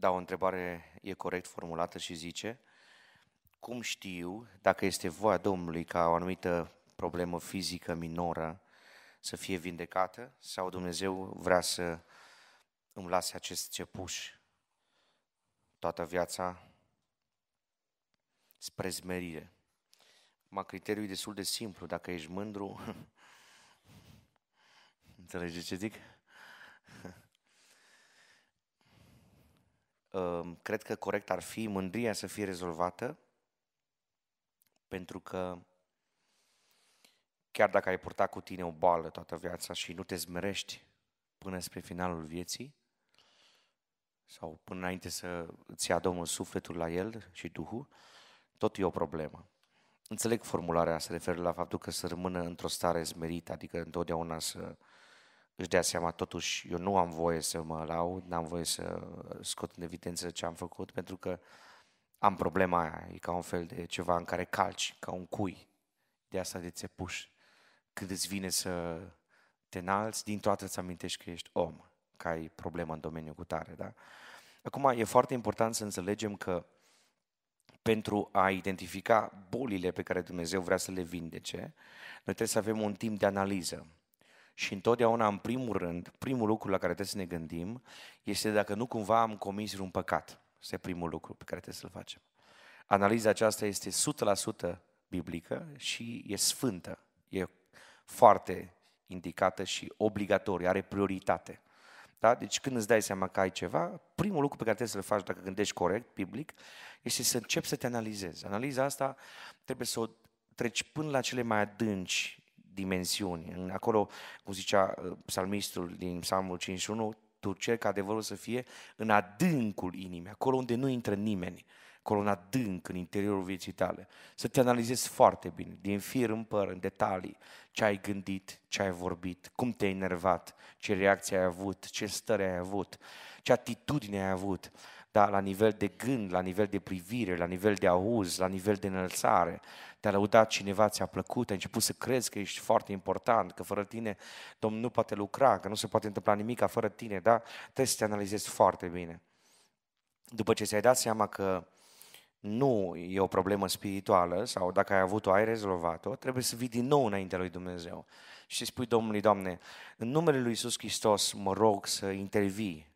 Da, o întrebare e corect formulată și zice, cum știu dacă este voia Domnului ca o anumită problemă fizică minoră să fie vindecată sau Dumnezeu vrea să îmi lase acest cepuș toată viața spre zmerire. Ma criteriul e destul de simplu. Dacă ești mândru, înțelegeți ce zic? Cred că corect ar fi mândria să fie rezolvată, pentru că chiar dacă ai purtat cu tine o boală toată viața și nu te zmerești până spre finalul vieții, sau până înainte să îți ia Domnul sufletul la el și Duhul, tot e o problemă. Înțeleg formularea se referă la faptul că să rămână într-o stare zmerită, adică întotdeauna să își dea seama, totuși eu nu am voie să mă laud, n-am voie să scot în evidență ce am făcut, pentru că am problema aia, e ca un fel de ceva în care calci, ca un cui, de asta de țepuș. Când îți vine să te înalți, din toată îți amintești că ești om, că ai problemă în domeniul cu tare, da? Acum, e foarte important să înțelegem că pentru a identifica bolile pe care Dumnezeu vrea să le vindece, noi trebuie să avem un timp de analiză. Și întotdeauna, în primul rând, primul lucru la care trebuie să ne gândim este dacă nu cumva am comis un păcat. Este primul lucru pe care trebuie să-l facem. Analiza aceasta este 100% biblică și e sfântă. E foarte indicată și obligatorie, are prioritate. Da? Deci când îți dai seama că ai ceva, primul lucru pe care trebuie să-l faci dacă gândești corect, biblic, este să începi să te analizezi. Analiza asta trebuie să o treci până la cele mai adânci dimensiuni. Acolo, cum zicea uh, psalmistul din Psalmul 51, tu cer ca adevărul să fie în adâncul inimii, acolo unde nu intră nimeni, acolo în adânc, în interiorul vieții tale. Să te analizezi foarte bine, din fir în păr, în detalii, ce ai gândit, ce ai vorbit, cum te-ai enervat, ce reacție ai avut, ce stări ai avut, ce atitudine ai avut, da, la nivel de gând, la nivel de privire, la nivel de auz, la nivel de înălțare. Te-a lăudat cineva, ți-a plăcut, ai început să crezi că ești foarte important, că fără tine Domnul nu poate lucra, că nu se poate întâmpla nimic fără tine, da? Trebuie să te analizezi foarte bine. După ce ți-ai dat seama că nu e o problemă spirituală sau dacă ai avut-o, ai rezolvat-o, trebuie să vii din nou înaintea lui Dumnezeu și să spui Domnului, Doamne, în numele lui Iisus Hristos mă rog să intervii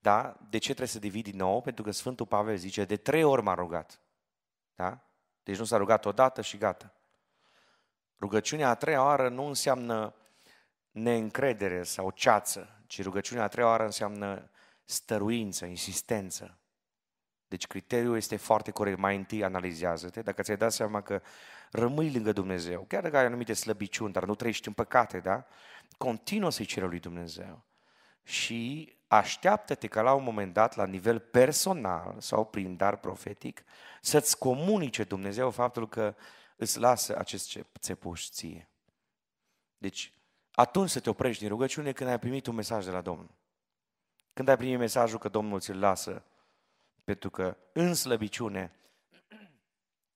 da? De ce trebuie să devii din nou? Pentru că Sfântul Pavel zice, de trei ori m-a rugat. Da? Deci nu s-a rugat odată și gata. Rugăciunea a treia oară nu înseamnă neîncredere sau ceață, ci rugăciunea a treia oară înseamnă stăruință, insistență. Deci criteriul este foarte corect. Mai întâi analizează-te. Dacă ți-ai dat seama că rămâi lângă Dumnezeu, chiar dacă ai anumite slăbiciuni, dar nu trăiești în păcate, da? Continuă să-i cere lui Dumnezeu. Și așteaptă-te ca la un moment dat, la nivel personal sau prin dar profetic, să-ți comunice Dumnezeu faptul că îți lasă acest țepuș ție. Deci, atunci să te oprești din rugăciune când ai primit un mesaj de la Domnul. Când ai primit mesajul că Domnul ți-l lasă, pentru că în slăbiciune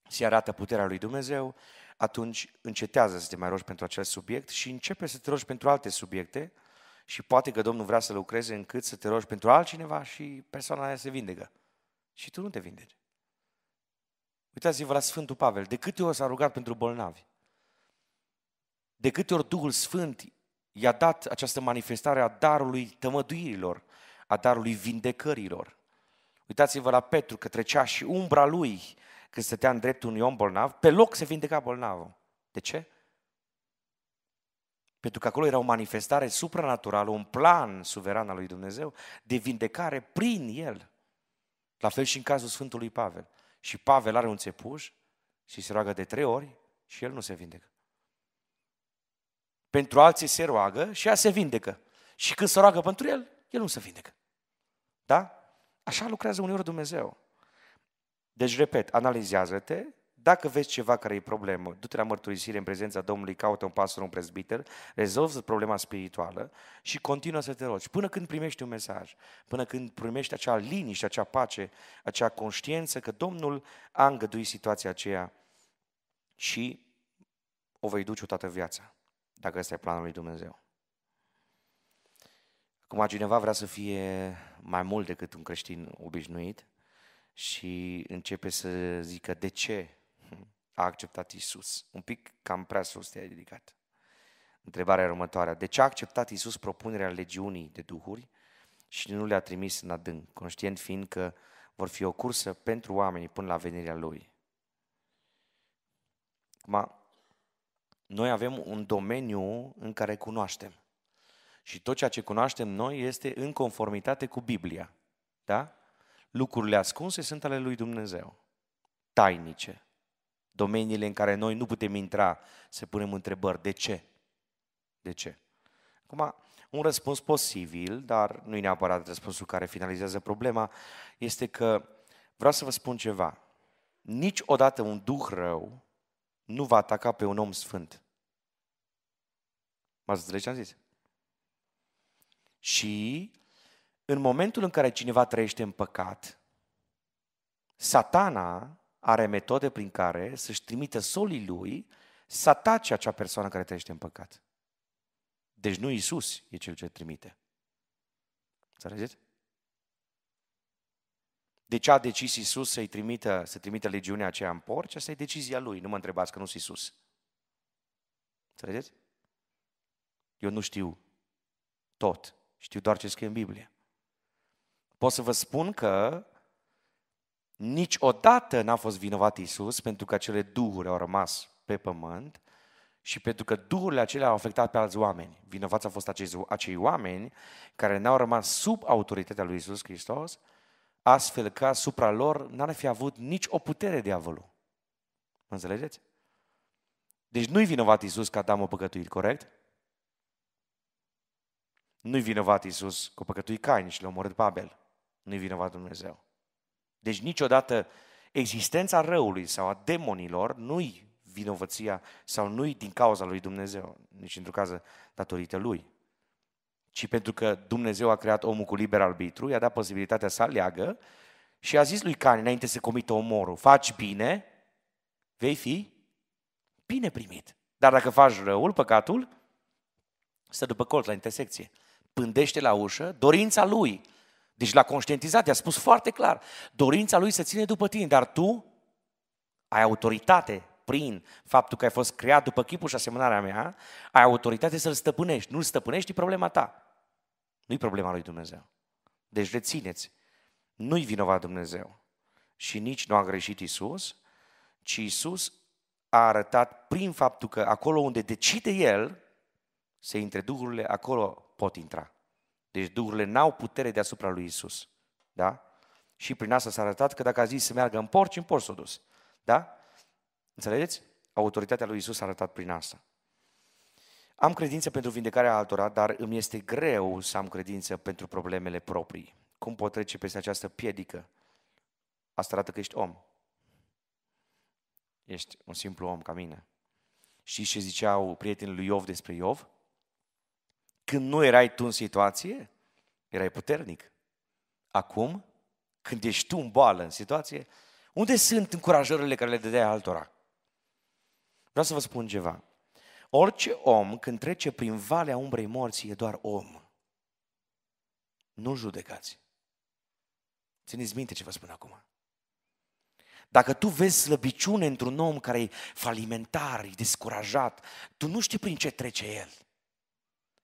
se arată puterea lui Dumnezeu, atunci încetează să te mai rogi pentru acest subiect și începe să te rogi pentru alte subiecte, și poate că Domnul vrea să lucreze încât să te rogi pentru altcineva și persoana aia se vindecă. Și tu nu te vindeci. Uitați-vă la Sfântul Pavel. De câte ori s-a rugat pentru bolnavi? De câte ori Duhul Sfânt i-a dat această manifestare a darului tămăduirilor, a darului vindecărilor. Uitați-vă la Petru, că trecea și umbra lui când stătea în dreptul unui om bolnav, pe loc se vindeca bolnavul. De ce? Pentru că acolo era o manifestare supranaturală, un plan suveran al lui Dumnezeu de vindecare prin el. La fel și în cazul Sfântului Pavel. Și Pavel are un țepuș și se roagă de trei ori și el nu se vindecă. Pentru alții se roagă și ea se vindecă. Și când se roagă pentru el, el nu se vindecă. Da? Așa lucrează uneori Dumnezeu. Deci, repet, analizează-te, dacă vezi ceva care e problemă, du-te la mărturisire în prezența Domnului, caută un pastor, un prezbiter, rezolvă problema spirituală și continuă să te rogi. Până când primești un mesaj, până când primești acea liniște, acea pace, acea conștiință că Domnul a îngăduit situația aceea și o vei duce toată viața, dacă ăsta e planul lui Dumnezeu. Acum cineva vrea să fie mai mult decât un creștin obișnuit și începe să zică de ce a acceptat Isus. Un pic cam prea sus te-ai ridicat. Întrebarea următoare. De ce a acceptat Isus propunerea legiunii de duhuri și nu le-a trimis în adânc, conștient fiind că vor fi o cursă pentru oameni până la venirea Lui? Acum, noi avem un domeniu în care cunoaștem. Și tot ceea ce cunoaștem noi este în conformitate cu Biblia. Da? Lucrurile ascunse sunt ale lui Dumnezeu. Tainice. Domeniile în care noi nu putem intra să punem întrebări. De ce? De ce? Acum, un răspuns posibil, dar nu e neapărat răspunsul care finalizează problema, este că vreau să vă spun ceva. Niciodată un duh rău nu va ataca pe un om sfânt. M-ați înțeles ce am zis? Și în momentul în care cineva trăiește în păcat, satana are metode prin care să-și trimită solii lui să atace acea persoană care trăiește în păcat. Deci nu Isus e cel ce trimite. Înțelegeți? De ce a decis Isus să-i trimită, să trimită legiunea aceea în porci? Asta e decizia lui. Nu mă întrebați că nu sunt Isus. Înțelegeți? Eu nu știu tot. Știu doar ce scrie în Biblie. Pot să vă spun că niciodată n-a fost vinovat Isus pentru că acele duhuri au rămas pe pământ și pentru că duhurile acelea au afectat pe alți oameni. Vinovați au fost acei, acei oameni care n-au rămas sub autoritatea lui Isus Hristos, astfel că asupra lor n-ar fi avut nici o putere diavolul. Mă înțelegeți? Deci nu-i vinovat Isus că Adam a păcătuit, corect? Nu-i vinovat Isus că a păcătuit Cain și l-a omorât pe Abel. Nu-i vinovat Dumnezeu. Deci niciodată existența răului sau a demonilor nu-i vinovăția sau nu-i din cauza lui Dumnezeu, nici într-o cază datorită lui, ci pentru că Dumnezeu a creat omul cu liber arbitru, i-a dat posibilitatea să aleagă și a zis lui Cain înainte să comită omorul, faci bine, vei fi bine primit. Dar dacă faci răul, păcatul, stă după colț la intersecție. Pândește la ușă dorința lui. Deci l-a conștientizat, i-a spus foarte clar. Dorința lui să ține după tine, dar tu ai autoritate prin faptul că ai fost creat după chipul și asemănarea mea, ai autoritate să-l stăpânești. Nu-l stăpânești, e problema ta. Nu-i problema lui Dumnezeu. Deci rețineți, nu-i vinovat Dumnezeu. Și nici nu a greșit Isus, ci Isus a arătat prin faptul că acolo unde decide El să intre duhurile, acolo pot intra. Deci duhurile n-au putere deasupra lui Isus. Da? Și prin asta s-a arătat că dacă a zis să meargă în porci, în porci s-a dus. Da? Înțelegeți? Autoritatea lui Isus a arătat prin asta. Am credință pentru vindecarea altora, dar îmi este greu să am credință pentru problemele proprii. Cum pot trece peste această piedică? Asta arată că ești om. Ești un simplu om ca mine. Știți ce ziceau prietenii lui Iov despre Iov? Când nu erai tu în situație, erai puternic. Acum, când ești tu în boală, în situație, unde sunt încurajările care le dădeai altora? Vreau să vă spun ceva. Orice om, când trece prin valea umbrei morții, e doar om. Nu judecați. Țineți minte ce vă spun acum. Dacă tu vezi slăbiciune într-un om care e falimentar, e descurajat, tu nu știi prin ce trece el.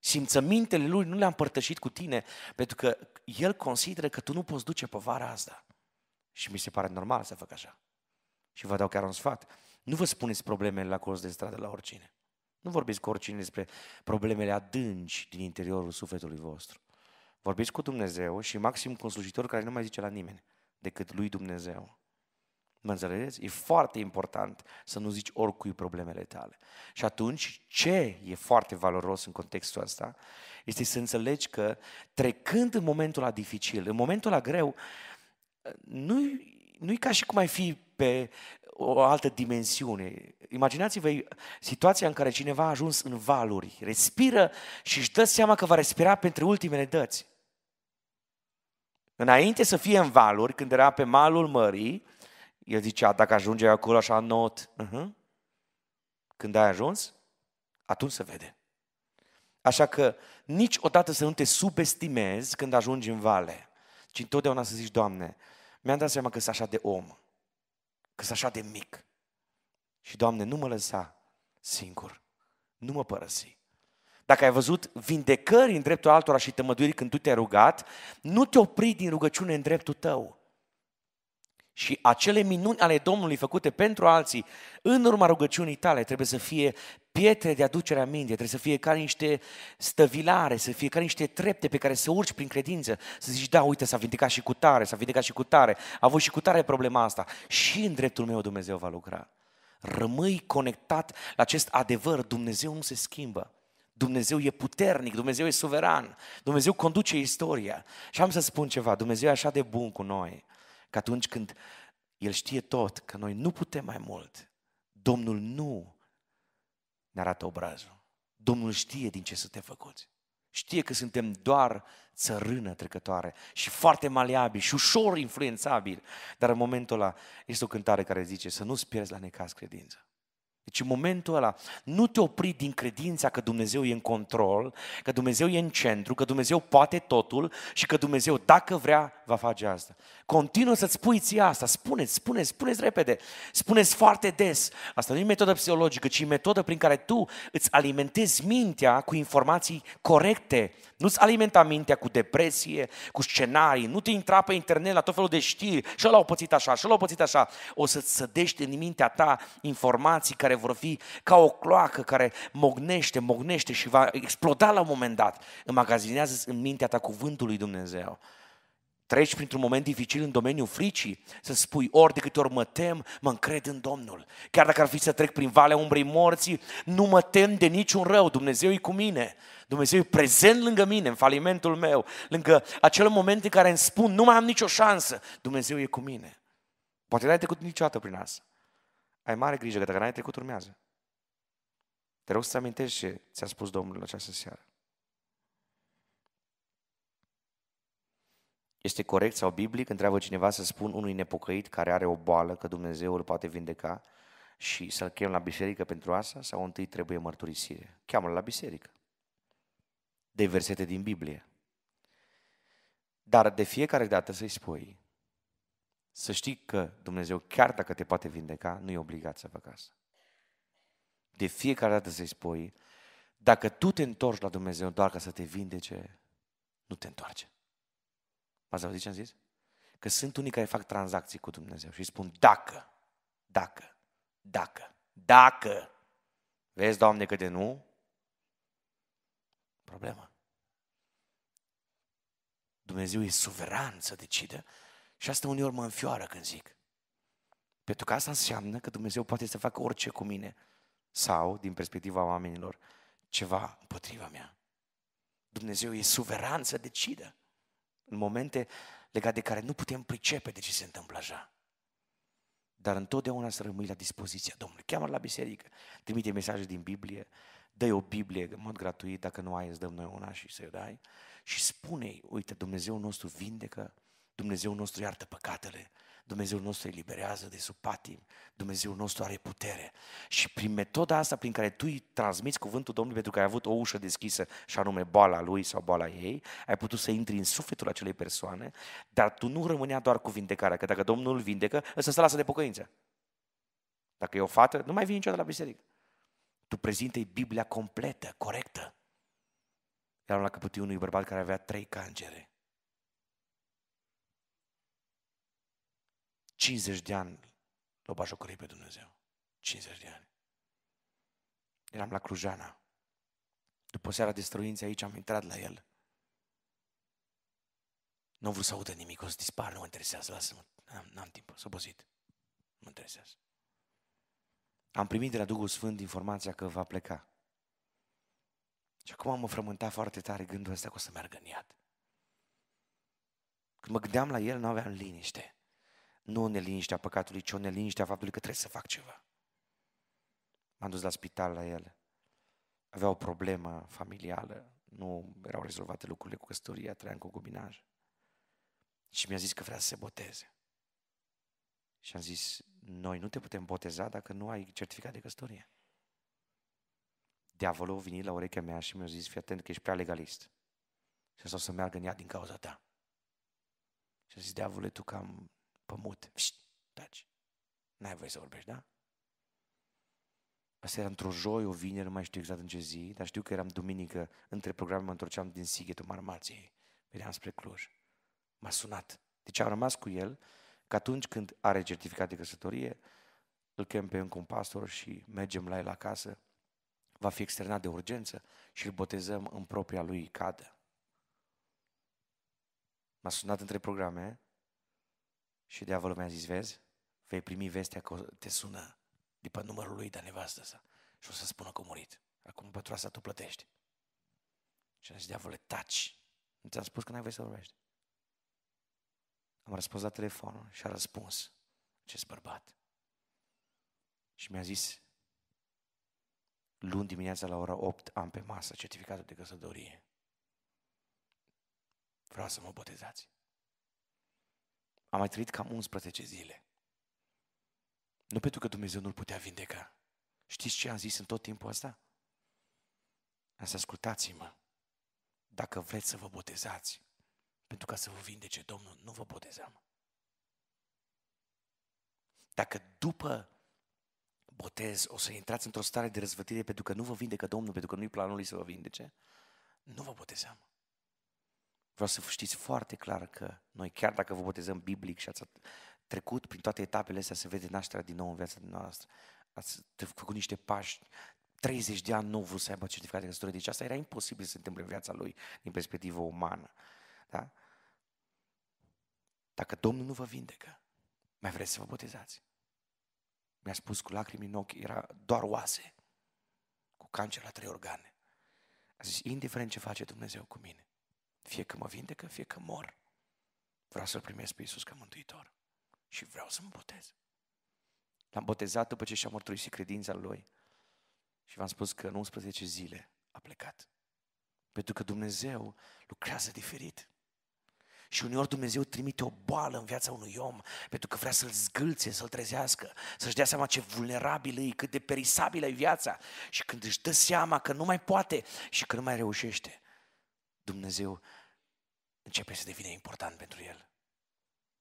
Simțămintele lui nu le-a împărtășit cu tine, pentru că el consideră că tu nu poți duce povara asta. Și mi se pare normal să fac așa. Și vă dau chiar un sfat. Nu vă spuneți problemele la colț de stradă la oricine. Nu vorbiți cu oricine despre problemele adânci din interiorul sufletului vostru. Vorbiți cu Dumnezeu și maxim cu un slujitor care nu mai zice la nimeni decât lui Dumnezeu. Mă înțelegeți? E foarte important să nu zici oricui problemele tale. Și atunci, ce e foarte valoros în contextul ăsta, este să înțelegi că trecând în momentul ăla dificil, în momentul ăla greu, nu-i, nu-i ca și cum ai fi pe o altă dimensiune. Imaginați-vă situația în care cineva a ajuns în valuri, respiră și își dă seama că va respira pentru ultimele dăți. Înainte să fie în valuri, când era pe malul mării, el zicea, dacă ajunge acolo așa not, uh-huh. când ai ajuns, atunci se vede. Așa că niciodată să nu te subestimezi când ajungi în vale, ci întotdeauna să zici, Doamne, mi-am dat seama că sunt așa de om, că sunt așa de mic. Și, Doamne, nu mă lăsa singur, nu mă părăsi. Dacă ai văzut vindecări în dreptul altora și tămăduiri când tu te-ai rugat, nu te opri din rugăciune în dreptul tău. Și acele minuni ale Domnului făcute pentru alții, în urma rugăciunii tale, trebuie să fie pietre de aducere aminte, trebuie să fie ca niște stăvilare, să fie ca niște trepte pe care să urci prin credință, să zici, da, uite, s-a vindecat și cu tare, s-a vindecat și cu tare, a avut și cu tare problema asta. Și în dreptul meu Dumnezeu va lucra. Rămâi conectat la acest adevăr, Dumnezeu nu se schimbă. Dumnezeu e puternic, Dumnezeu e suveran, Dumnezeu conduce istoria. Și am să spun ceva, Dumnezeu e așa de bun cu noi, că atunci când El știe tot, că noi nu putem mai mult, Domnul nu ne arată obrazul. Domnul știe din ce suntem făcuți. Știe că suntem doar țărână trecătoare și foarte maleabili și ușor influențabili. Dar în momentul ăla este o cântare care zice să nu-ți pierzi la necaz credință. Deci în momentul ăla nu te opri din credința că Dumnezeu e în control, că Dumnezeu e în centru, că Dumnezeu poate totul și că Dumnezeu, dacă vrea, va face asta. Continuă să-ți spui ție asta, spuneți, spuneți, spuneți repede, spuneți foarte des. Asta nu e metodă psihologică, ci metodă prin care tu îți alimentezi mintea cu informații corecte. Nu-ți alimenta mintea cu depresie, cu scenarii, nu te intra pe internet la tot felul de știri și ăla au pățit așa, și ăla au pățit așa. O să-ți sădești în mintea ta informații care vor fi ca o cloacă care mognește, mognește și va exploda la un moment dat. Înmagazinează în mintea ta cuvântul lui Dumnezeu treci printr-un moment dificil în domeniul fricii, să spui ori de câte ori mă tem, mă încred în Domnul. Chiar dacă ar fi să trec prin valea umbrei morții, nu mă tem de niciun rău, Dumnezeu e cu mine. Dumnezeu e prezent lângă mine, în falimentul meu, lângă acel moment în care îmi spun, nu mai am nicio șansă, Dumnezeu e cu mine. Poate n-ai trecut niciodată prin asta. Ai mare grijă că dacă n-ai trecut, urmează. Te rog să-ți amintești ce ți-a spus Domnul în această seară. Este corect sau biblic, întreabă cineva să spun unui nepocăit care are o boală că Dumnezeu îl poate vindeca și să-l chem la biserică pentru asta sau întâi trebuie mărturisire? Cheamă-l la biserică. De versete din Biblie. Dar de fiecare dată să-i spui, să știi că Dumnezeu, chiar dacă te poate vindeca, nu e obligat să facă asta. De fiecare dată să-i spui, dacă tu te întorci la Dumnezeu doar ca să te vindece, nu te întoarce. M-ați auzit ce am zis? Că sunt unii care fac tranzacții cu Dumnezeu și spun dacă, dacă, dacă, dacă, vezi, Doamne, că de nu, problemă. Dumnezeu e suveran să decide și asta uneori mă înfioară când zic. Pentru că asta înseamnă că Dumnezeu poate să facă orice cu mine sau, din perspectiva oamenilor, ceva împotriva mea. Dumnezeu e suveran să decidă în momente legate de care nu putem pricepe de ce se întâmplă așa. Dar întotdeauna să rămâi la dispoziția Domnului. cheamă la biserică, trimite mesaje din Biblie, dă o Biblie în mod gratuit, dacă nu ai, îți dăm noi una și să-i dai. Și spune uite, Dumnezeu nostru vindecă, Dumnezeu nostru iartă păcatele, Dumnezeu nostru eliberează de sub patim, Dumnezeu nostru are putere. Și prin metoda asta prin care tu îi transmiți cuvântul Domnului pentru că ai avut o ușă deschisă și anume boala lui sau boala ei, ai putut să intri în sufletul acelei persoane, dar tu nu rămânea doar cu vindecarea, că dacă Domnul îl vindecă, ăsta se lasă de pocăință. Dacă e o fată, nu mai vine niciodată la biserică. Tu prezintă Biblia completă, corectă. Eram la capătul unui bărbat care avea trei cangere. 50 de ani l-o bajocorit pe Dumnezeu. 50 de ani. Eram la Clujana. După seara de străinți aici am intrat la el. Nu am vrut să audă nimic, o să dispar, nu mă interesează, lasă-mă, n-am, n-am timp, s-a obosit. Nu mă interesează. Am primit de la Duhul Sfânt informația că va pleca. Și acum mă frământa foarte tare gândul ăsta că o să meargă în iad. Când mă gândeam la el, nu aveam liniște. Nu o neliniște a păcatului, ci o neliniște a faptului că trebuie să fac ceva. M-am dus la spital la el. Avea o problemă familială, nu erau rezolvate lucrurile cu căsătoria, trăia în concubinaj. Și mi-a zis că vrea să se boteze. Și am zis, noi nu te putem boteza dacă nu ai certificat de căsătorie. diavolul a venit la urechea mea și mi-a zis, fii atent că ești prea legalist. Și asta o să meargă în ea din cauza ta. Și a zis, diavole, tu cam pămut. Șt, taci. N-ai voie să vorbești, da? Asta era într-o joi, o vineri, nu mai știu exact în ce zi, dar știu că eram duminică, între programe mă întorceam din Sighetul Marmației. Vedeam spre Cluj. M-a sunat. Deci am rămas cu el că atunci când are certificat de căsătorie, îl chem pe încă un pastor și mergem la el acasă, va fi externat de urgență și îl botezăm în propria lui cadă. M-a sunat între programe și diavolul mi-a zis, vezi, vei primi vestea că te sună după numărul lui de nevastă sa și o să spună că a murit. Acum pentru asta tu plătești. Și a zis, diavole, taci. Nu ți-am spus că n-ai voie să vorbești. Am răspuns la telefon și a răspuns acest bărbat. Și mi-a zis, luni dimineața la ora 8 am pe masă certificatul de căsătorie. Vreau să mă botezați. Am mai trăit cam 11 zile. Nu pentru că Dumnezeu nu-l putea vindeca. Știți ce am zis în tot timpul ăsta? Am să ascultați-mă. Dacă vreți să vă botezați, pentru ca să vă vindece Domnul, nu vă botezam. Dacă după botez o să intrați într-o stare de răzvătire pentru că nu vă vindecă Domnul, pentru că nu-i planul lui să vă vindece, nu vă botezam. Vreau să știți foarte clar că noi, chiar dacă vă botezăm biblic și ați trecut prin toate etapele astea să vede nașterea din nou în viața noastră, ați făcut niște pași 30 de ani nu vrut să aibă certificat de căsătorie. Deci asta era imposibil să se întâmple în viața lui din perspectivă umană. Da? Dacă Domnul nu vă vindecă, mai vreți să vă botezați? Mi-a spus cu lacrimi în ochi, era doar oase, cu cancer la trei organe. A zis, indiferent ce face Dumnezeu cu mine, fie că mă vindecă, fie că mor, vreau să-L primesc pe Iisus ca mântuitor și vreau să mă botez. L-am botezat după ce și-a mărturisit credința Lui și v-am spus că în 11 zile a plecat. Pentru că Dumnezeu lucrează diferit. Și uneori Dumnezeu trimite o boală în viața unui om pentru că vrea să-l zgâlțe, să-l trezească, să-și dea seama ce vulnerabil e, cât de perisabilă e viața. Și când își dă seama că nu mai poate și că nu mai reușește, Dumnezeu începe să devină important pentru el.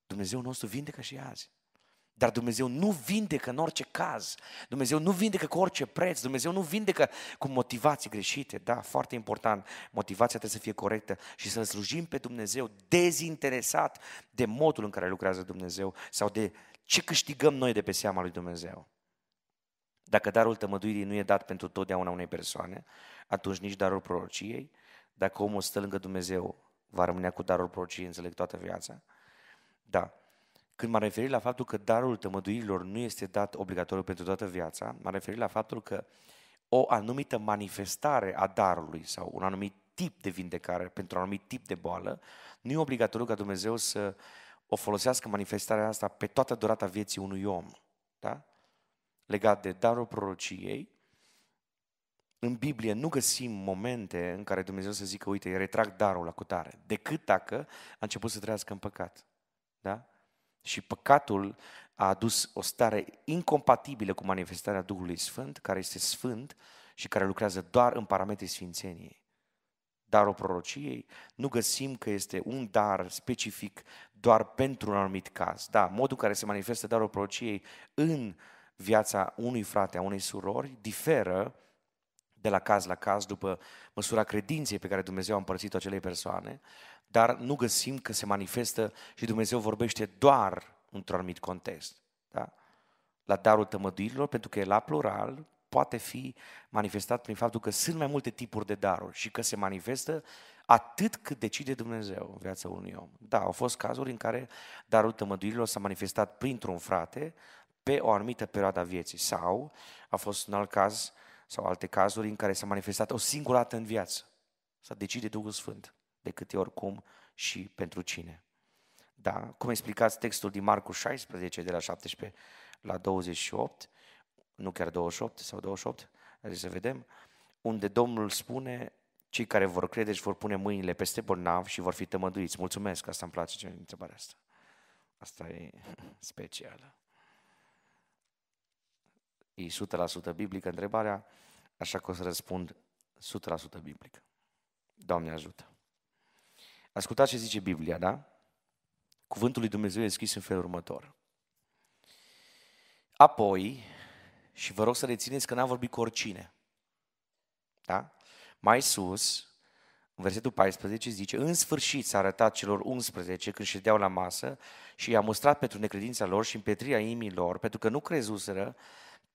Dumnezeu nostru vindecă și azi. Dar Dumnezeu nu vindecă în orice caz. Dumnezeu nu vindecă cu orice preț. Dumnezeu nu vindecă cu motivații greșite. Da, foarte important. Motivația trebuie să fie corectă și să slujim pe Dumnezeu dezinteresat de modul în care lucrează Dumnezeu sau de ce câștigăm noi de pe seama lui Dumnezeu. Dacă darul tămăduirii nu e dat pentru totdeauna unei persoane, atunci nici darul prorociei. Dacă omul stă lângă Dumnezeu, va rămâne cu darul prorociei, înțeleg toată viața. Da. Când m-am referit la faptul că darul tămăduirilor nu este dat obligatoriu pentru toată viața, m-am referit la faptul că o anumită manifestare a darului sau un anumit tip de vindecare pentru un anumit tip de boală, nu e obligatoriu ca Dumnezeu să o folosească manifestarea asta pe toată durata vieții unui om. Da? Legat de darul prorociei, în Biblie nu găsim momente în care Dumnezeu să zică, uite, retrag darul la cutare, decât dacă a început să trăiască în păcat. Da? Și păcatul a adus o stare incompatibilă cu manifestarea Duhului Sfânt, care este sfânt și care lucrează doar în parametrii sfințeniei. Darul prorociei nu găsim că este un dar specific doar pentru un anumit caz. Da, modul în care se manifestă darul prorociei în viața unui frate, a unei surori, diferă de la caz la caz după măsura credinței pe care Dumnezeu a împărțit-o acelei persoane, dar nu găsim că se manifestă și Dumnezeu vorbește doar într-un anumit context. Da? La darul tămăduirilor, pentru că e la plural, poate fi manifestat prin faptul că sunt mai multe tipuri de daruri și că se manifestă atât cât decide Dumnezeu în viața unui om. Da, au fost cazuri în care darul tămăduirilor s-a manifestat printr-un frate pe o anumită perioadă a vieții sau a fost un alt caz sau alte cazuri în care s-a manifestat o singură dată în viață. S-a decide Duhul Sfânt de câte ori cum și pentru cine. Da? Cum explicați textul din Marcu 16, de la 17 la 28, nu chiar 28 sau 28, adică să vedem, unde Domnul spune, cei care vor crede și vor pune mâinile peste bolnav și vor fi tămăduiți. Mulțumesc, asta îmi place ce întrebarea asta. Asta e specială. E 100% biblică întrebarea. Așa că o să răspund 100% biblic. Doamne ajută. Ascultați ce zice Biblia, da? Cuvântul lui Dumnezeu e scris în felul următor. Apoi, și vă rog să rețineți că n-am vorbit cu oricine. Da? Mai sus, în versetul 14 zice, în sfârșit s-a arătat celor 11 când ședeau la masă și i-a mostrat pentru necredința lor și împetrirea inimii lor, pentru că nu crezuseră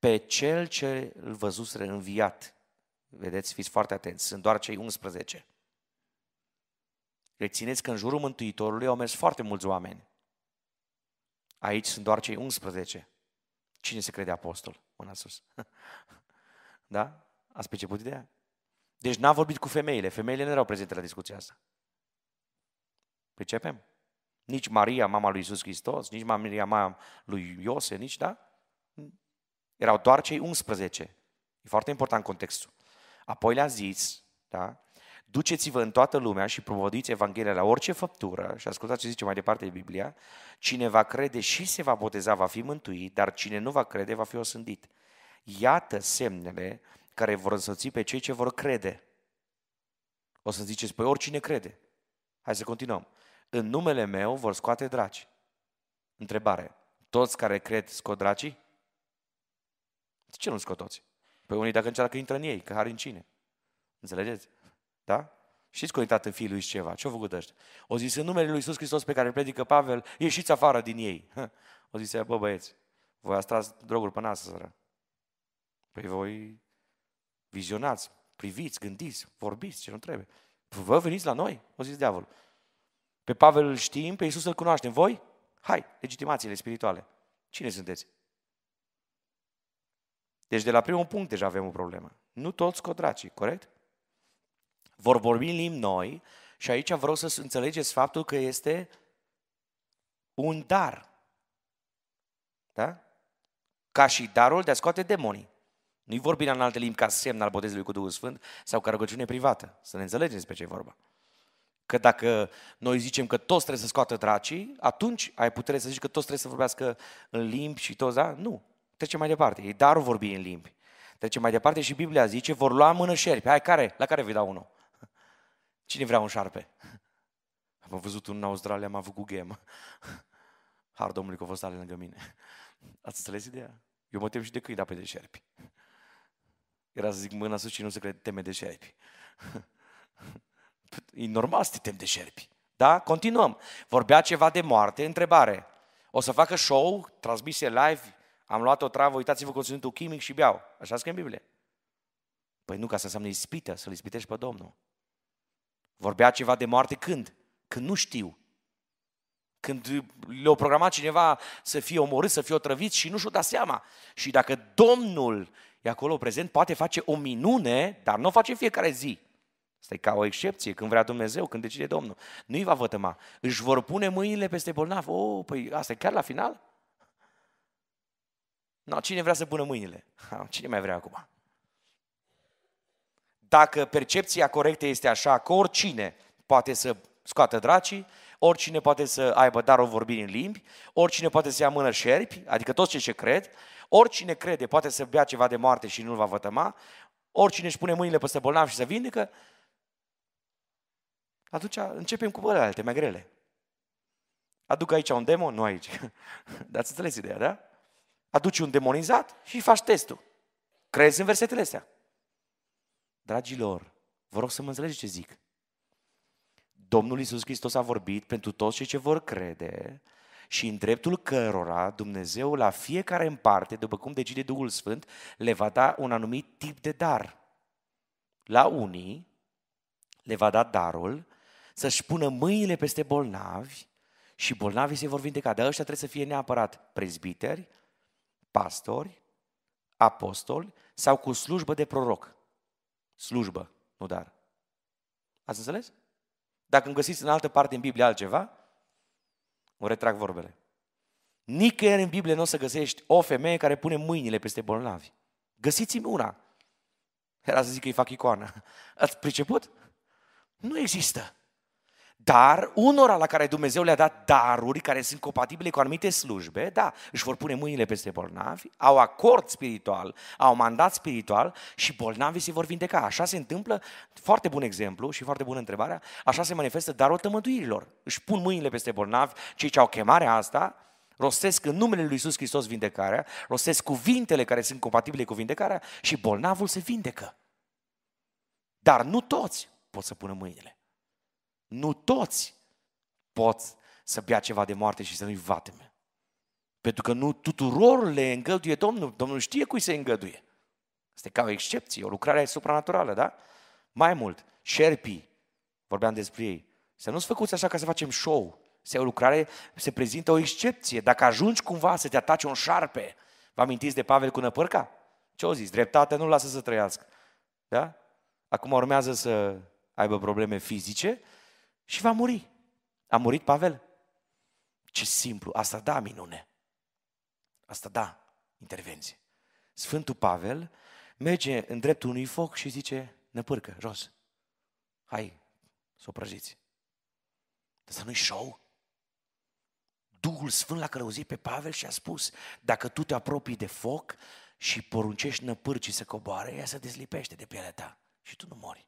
pe cel ce îl văzuseră înviat. Vedeți, fiți foarte atenți, sunt doar cei 11. Rețineți că în jurul Mântuitorului au mers foarte mulți oameni. Aici sunt doar cei 11. Cine se crede apostol? Mâna sus. Da? Ați perceput ideea? Deci n-a vorbit cu femeile. Femeile nu erau prezente la discuția asta. Pricepem? Nici Maria, mama lui Iisus Hristos, nici Maria, mama lui Iose, nici, da? Erau doar cei 11. E foarte important contextul. Apoi le-a zis, da? Duceți-vă în toată lumea și propovăduiți Evanghelia la orice făptură, și ascultați ce zice mai departe Biblia, cine va crede și se va boteza va fi mântuit, dar cine nu va crede va fi osândit. Iată semnele care vor însoți pe cei ce vor crede. O să ziceți, păi oricine crede. Hai să continuăm. În numele meu vor scoate draci. Întrebare. Toți care cred scot dracii? De ce nu scot toți? Păi unii dacă încearcă intră în ei, că har în cine. Înțelegeți? Da? Știți că a intrat în fiul lui ceva. Ce-au făcut ăștia? O zis, în numele lui Iisus Hristos pe care îl predică Pavel, ieșiți afară din ei. O zis, bă băieți, voi ați tras drogul pe nas, sără. Păi voi vizionați, priviți, gândiți, vorbiți ce nu trebuie. Vă veniți la noi? O zis diavolul. Pe Pavel îl știm, pe Iisus îl cunoaștem. Voi? Hai, legitimațiile spirituale. Cine sunteți? Deci de la primul punct deja avem o problemă. Nu toți codracii, corect? Vor vorbi în limbi noi și aici vreau să înțelegeți faptul că este un dar. Da? Ca și darul de a scoate demonii. Nu-i vorbirea în alte limbi ca semn al botezului cu Duhul Sfânt sau ca rugăciune privată. Să ne înțelegem despre ce e vorba. Că dacă noi zicem că toți trebuie să scoată dracii, atunci ai putere să zici că toți trebuie să vorbească în limbi și toți, da? Nu. Trece mai departe. E darul vorbi în limbi. Trece mai departe și Biblia zice, vor lua în mână șerpi. Hai, care? La care vei da unul? Cine vrea un șarpe? Am văzut un în Australia, am avut gughem. Har Domnului că a fost ale lângă mine. Ați înțeles ideea? Eu mă tem și de câini, dar pe de șerpi. Era să zic mâna sus și nu se crede, teme de șerpi. E normal să te temi de șerpi. Da? Continuăm. Vorbea ceva de moarte, întrebare. O să facă show, transmisie live, am luat o travă, uitați-vă conținutul chimic și beau. Așa scrie în Biblie. Păi nu, ca să înseamnă ispită, să-L ispitești pe Domnul. Vorbea ceva de moarte când? Când nu știu. Când le-a programat cineva să fie omorât, să fie otrăvit și nu și-o dat seama. Și dacă Domnul e acolo prezent, poate face o minune, dar nu o face în fiecare zi. Asta e ca o excepție, când vrea Dumnezeu, când decide Domnul. Nu-i va vătăma. Își vor pune mâinile peste bolnav. Oh, păi asta e chiar la final? No, cine vrea să pună mâinile? Cine mai vrea acum? Dacă percepția corectă este așa, că oricine poate să scoată dracii, oricine poate să aibă darul vorbirii în limbi, oricine poate să ia mână șerpi, adică toți cei ce cred, oricine crede poate să bea ceva de moarte și nu-l va vătăma, oricine își pune mâinile peste bolnav și să vindecă, atunci începem cu băle alte, mai grele. Aduc aici un demon? Nu aici. Dar ați înțeles ideea, da? Aduci un demonizat și faci testul. Crezi în versetele astea. Dragilor, vă rog să mă înțelegeți ce zic. Domnul Iisus Hristos a vorbit pentru toți cei ce vor crede și în dreptul cărora Dumnezeu la fiecare în parte, după cum decide Duhul Sfânt, le va da un anumit tip de dar. La unii le va da darul să-și pună mâinile peste bolnavi și bolnavii se vor vindeca. Dar ăștia trebuie să fie neapărat prezbiteri, pastori, apostoli sau cu slujbă de proroc. Slujbă, nu dar. Ați înțeles? Dacă îmi găsiți în altă parte în Biblie altceva, o retrag vorbele. Nicăieri în Biblie nu o să găsești o femeie care pune mâinile peste bolnavi. Găsiți-mi una. Era să zic că îi fac icoană. Ați priceput? Nu există. Dar unora la care Dumnezeu le-a dat daruri care sunt compatibile cu anumite slujbe, da, își vor pune mâinile peste bolnavi, au acord spiritual, au mandat spiritual și bolnavii se vor vindeca. Așa se întâmplă, foarte bun exemplu și foarte bună întrebarea, așa se manifestă darul tămăduirilor. Își pun mâinile peste bolnavi, cei ce au chemarea asta, rostesc în numele Lui Iisus Hristos vindecarea, rostesc cuvintele care sunt compatibile cu vindecarea și bolnavul se vindecă. Dar nu toți pot să pună mâinile. Nu toți pot să bea ceva de moarte și să nu-i vateme. Pentru că nu tuturor le îngăduie Domnul. Domnul știe cui se îngăduie. Este ca o excepție, o lucrare supranaturală, da? Mai mult, șerpii, vorbeam despre ei, să nu-ți făcuți așa ca să facem show. Se o lucrare, se prezintă o excepție. Dacă ajungi cumva să te atace un șarpe, vă amintiți de Pavel cu năpârca? Ce o zis? Dreptatea nu lasă să trăiască. Da? Acum urmează să aibă probleme fizice și va muri. A murit Pavel? Ce simplu, asta da minune. Asta da intervenție. Sfântul Pavel merge în dreptul unui foc și zice, năpârcă, jos. Hai, să o prăjiți. Dar să nu-i show. Duhul Sfânt l-a călăuzit pe Pavel și a spus, dacă tu te apropii de foc și poruncești năpârcii să coboare, ea se dezlipește de pielea ta și tu nu mori.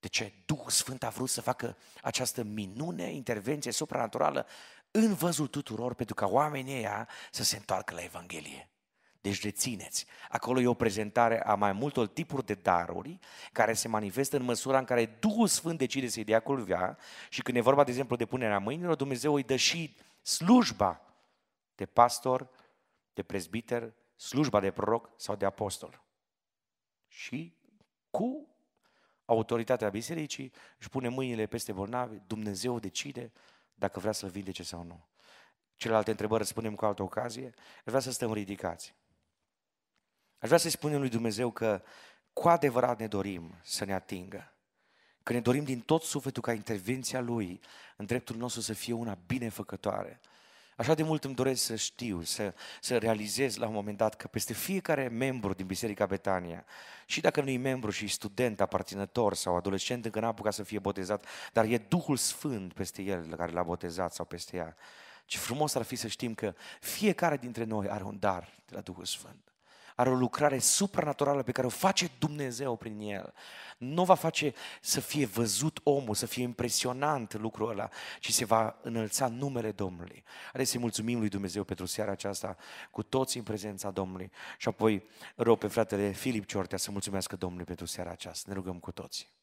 De ce? Duhul Sfânt a vrut să facă această minune, intervenție supranaturală în văzul tuturor pentru ca oamenii ăia să se întoarcă la Evanghelie. Deci rețineți, acolo e o prezentare a mai multor tipuri de daruri care se manifestă în măsura în care Duhul Sfânt decide să-i dea culvea și când e vorba, de exemplu, de punerea mâinilor, Dumnezeu îi dă și slujba de pastor, de prezbiter, slujba de proroc sau de apostol. Și cu autoritatea bisericii își pune mâinile peste bolnavi, Dumnezeu decide dacă vrea să-l vindece sau nu. Celelalte întrebări răspundem cu altă ocazie. Aș vrea să stăm ridicați. Aș vrea să-i spunem lui Dumnezeu că cu adevărat ne dorim să ne atingă. Că ne dorim din tot sufletul ca intervenția Lui în dreptul nostru să fie una binefăcătoare. Așa de mult îmi doresc să știu, să, să realizez la un moment dat că peste fiecare membru din Biserica Betania, și dacă nu e membru și student, aparținător sau adolescent încă n-a apucat să fie botezat, dar e Duhul Sfânt peste el care l-a botezat sau peste ea. Ce frumos ar fi să știm că fiecare dintre noi are un dar de la Duhul Sfânt are o lucrare supranaturală pe care o face Dumnezeu prin el. Nu va face să fie văzut omul, să fie impresionant lucrul ăla, ci se va înălța numele Domnului. Haideți să-i mulțumim lui Dumnezeu pentru seara aceasta, cu toți în prezența Domnului. Și apoi rog pe fratele Filip Ciortea să mulțumească Domnului pentru seara aceasta. Ne rugăm cu toții.